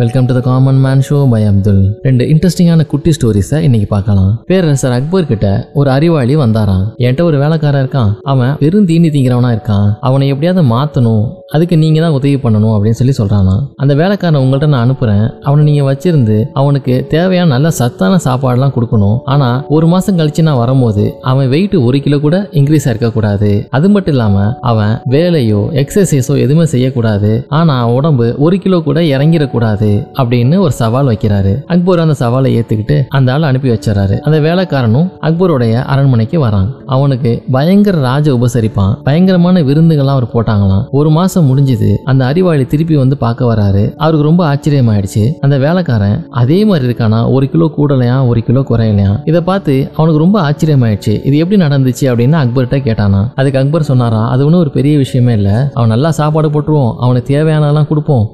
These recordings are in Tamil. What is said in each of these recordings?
Welcome to the common man show by Abdul ரெண்டு இன்ட்ரெஸ்டிங்கான குட்டி ஸ்டோரிஸை இன்னைக்கு பார்க்கலாம். பேரரசர் அக்பர் கிட்ட ஒரு அறிவாளி வந்தாராம். என்கிட்ட ஒரு வேலைக்காரன் இருக்கான். அவன் பெரும் தீனி திங்கிறவனா இருக்கான். அவனை எப்படியாவது மாத்தணும். அதுக்கு நீங்க தான் உதவி பண்ணணும் அப்படின்னு சொல்லி சொல்றானா அந்த வேலைக்காரன் உங்கள்கிட்ட நான் அனுப்புறேன். அவனை நீங்க வச்சிருந்து அவனுக்கு தேவையான நல்ல சத்தான சாப்பாடுலாம் கொடுக்கணும். ஆனா ஒரு மாசம் கழிச்சு நான் வரும்போது அவன் வெயிட் ஒரு கிலோ கூட இன்க்ரீஸ் இருக்கக்கூடாது. அது மட்டும் இல்லாம அவன் வேலையோ எக்ஸசைஸோ எதுவுமே செய்யக்கூடாது. ஆனா உடம்பு ஒரு கிலோ கூட இறங்கிடக்கூடாது. அப்படின்னு ஒரு சவால் வைக்கிறாரு. அக்பர் அந்த சவாலை ஏத்துக்கிட்டு அந்த ஆள் அனுப்பி வச்சிடறாரு. அந்த வேலைக்காரனும் அக்பருடைய அரண்மனைக்கு வரான். அவனுக்கு பயங்கர ராஜ உபசரிப்பான். பயங்கரமான விருந்துகள்லாம் அவர் போட்டாங்களாம். ஒரு மாசம் முடிஞ்சது. அந்த அறிவாளி திருப்பி வந்து பார்க்க வராரு. அவருக்கு ரொம்ப ஆச்சரியமாயிடுச்சு. அந்த வேலைக்காரன் அதே மாதிரி இருக்கானா? ஒரு கிலோ கூடலையா? ஒரு கிலோ குறையலையா? இதை பார்த்து அவனுக்கு ரொம்ப ஆச்சரியமாயிடுச்சு. இது எப்படி நடந்துச்சு அப்படின்னு அக்பர்கிட்ட கேட்டானா. அதுக்கு அக்பர் சொன்னாரா? அது ஒன்றும் ஒரு பெரிய விஷயமே இல்லை. அவன் நல்லா சாப்பாடு போட்டுருவோம். அவனுக்கு தேவையானதெல்லாம் கொடுப்போம்.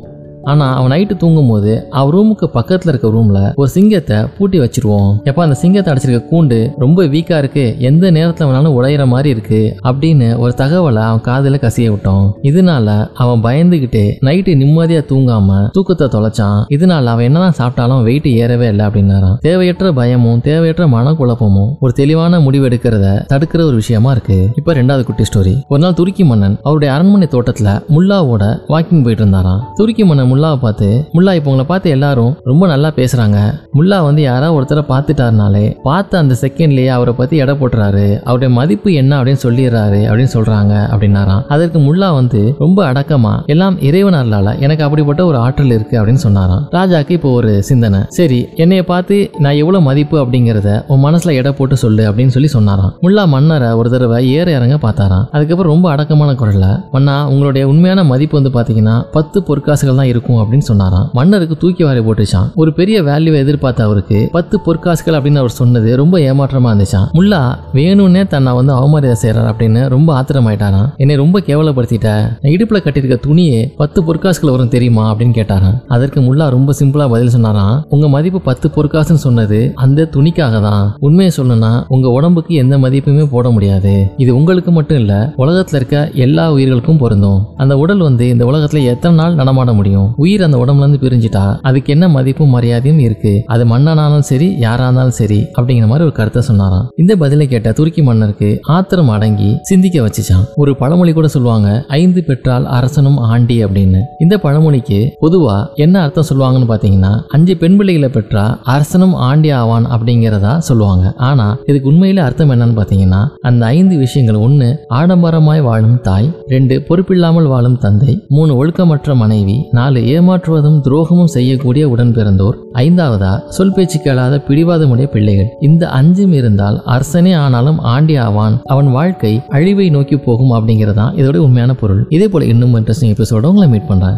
ஆனால் அவன் நைட்டு தூங்கும்போது அவன் ரூமுக்கு பக்கத்தில் இருக்க ரூமில் ஒரு சிங்கத்தை பூட்டி வச்சிருவோம். எப்போ அந்த சிங்கத்தை அடைச்சிருக்க கூண்டு ரொம்ப வீக்காக இருக்கு. எந்த நேரத்தில் வேணாலும் உடையிற மாதிரி இருக்கு அப்படின்னு ஒரு தகவலை அவன் காதில் கசிய விட்டோம் இதனால அவன் பயந்துகிட்டு நைட்டு நிம்மதியாக தூங்காம தூக்கத்தை தொலைச்சான். இதனால அவன் என்னதான் சாப்பிட்டாலும் வெயிட் ஏறவே இல்லை அப்படின்னாரான் தேவையற்ற பயமும் தேவையற்ற மனக்குழப்பமும் ஒரு தெளிவான முடிவு எடுக்கிறத தடுக்கிற ஒரு விஷயமா இருக்கு. இப்போ ரெண்டாவது குட்டி ஸ்டோரி ஒரு நாள் துருக்கி மன்னன் அவருடைய அரண்மனை தோட்டத்தில் முல்லாவோட வாக்கிங் போயிட்டு இருந்தாராம். துருக்கி மன்னன் முல்லாவை பார்த்து முல்லா இப்போ உங்களை பார்த்து எல்லாரும் ரொம்ப நல்லா பேசுறாங்க. முல்லா வந்து யாராவது ஒருத்தரை பார்த்துட்டாருனாலே பார்த்த அந்த செகண்ட்லயே அவரை பத்தி எடை போட்டுறாரு. அவருடைய மதிப்பு என்ன அப்படின்னு சொல்லிடுறாரு அப்படின்னு சொல்றாங்க அப்படின்னாராம். அதற்கு முல்லா வந்து ரொம்ப அடக்கமா எல்லாம் இறைவனர்களால எனக்கு அப்படிப்பட்ட ஒரு ஆற்றல் இருக்கு அப்படின்னு சொன்னாராம். ராஜாக்கு இப்போ ஒரு சிந்தனை. சரி என்னைய பார்த்து நான் எவ்வளவு மதிப்பு அப்படிங்கிறத உன் மனசுல எடை போட்டு சொல்லு அப்படின்னு சொல்லி சொன்னாராம். முல்லா மன்னரை ஒரு தடவை ஏற இறங்க பார்த்தாராம். அதுக்கப்புறம் ரொம்ப அடக்கமான குரல்ல மன்னா உங்களுடைய உண்மையான மதிப்பு வந்து பாத்தீங்கன்னா பத்து பொற்காசுகள் தான் இருக்கும். அப்படின்னு சொன்னாராம். மன்னருக்கு தூக்கி வாரி போட்டுச்சான் ஒரு பெரிய வேல்யூவை எதிர்பார்த்த அவருக்கு பத்து பொற்காசுகள் அப்படின்னு அவர் சொன்னது ரொம்ப ஏமாற்றமா இருந்துச்சான் முல்லா வேணும்னே தன்னை வந்து அவமரியாதை செய்யறாரு அப்படின்னு ரொம்ப ஆத்திரமாயிட்டாராம். என்னை ரொம்ப கேவலப்படுத்திட்ட நான் இடுப்புல கட்டியிருக்க துணியே பத்து பொற்காசுகள் வரும் தெரியுமா அப்படின்னு கேட்டாராம். அதற்கு முல்லா ரொம்ப சிம்பிளா பதில் சொன்னாராம். உங்க மதிப்பு பத்து பொற்காசுன்னு சொன்னது அந்த துணிக்காக தான். உண்மையை சொல்லணும்னா உங்க உடம்புக்கு எந்த மதிப்புமே போட முடியாது. இது உங்களுக்கு மட்டும் இல்ல உலகத்துல இருக்க எல்லா உயிர்களுக்கும் பொருந்தும். அந்த உடல் வந்து இந்த உலகத்துல எத்தனை நாள் நடமாட முடியும்? உயிர் அந்த உடம்புல இருந்து பிரிஞ்சுட்டா அதுக்கு என்ன மதிப்பும் மரியாதையும் இருக்கு? அது மன்னனாலும் சரி யாரா இருந்தாலும் சரி அப்படிங்கிற மாதிரி ஒரு கருத்தை சொன்னாராம். இந்த பதிலை கேட்ட துருக்கி மன்னருக்கு ஆத்திரம் அடங்கி சிந்திக்க வச்சுச்சான் ஒரு பழமொழி கூட சொல்லுவாங்க ஐந்து பெற்றால் அரசனும் ஆண்டி அப்படின்னு. இந்த பழமொழிக்கு பொதுவா என்ன அர்த்தம் சொல்லுவாங்கன்னு பாத்தீங்கன்னா அஞ்சு பெண் பிள்ளைகளை பெற்றா அரசனும் ஆண்டி ஆவான் அப்படிங்கிறதா சொல்லுவாங்க. ஆனா இதுக்கு உண்மையில அர்த்தம் என்னன்னு பாத்தீங்கன்னா அந்த ஐந்து விஷயங்கள் ஒண்ணு ஆடம்பரமாய் வாழும் தாய் ரெண்டு பொறுப்பில்லாமல் வாழும் தந்தை மூணு ஒழுக்கமற்ற மனைவி நாலு ஏமாற்றுவதும் துரோகமும் செய்யக்கூடிய உடன் பிறந்தோர் ஐந்தாவதா சொல் பேச்சு கேளாத பிடிவாதமுடைய பிள்ளைகள். இந்த அஞ்சும் இருந்தால் அரசனே ஆனாலும் ஆண்டி ஆவான். அவன் வாழ்க்கை அழிவை நோக்கி போகும் அப்படிங்கிறதான் இதோட உண்மையான பொருள். இதே போல இன்னும் இன்ட்ரெஸ்டிங் எபிசோட உங்களை மீட் பண்றேன்.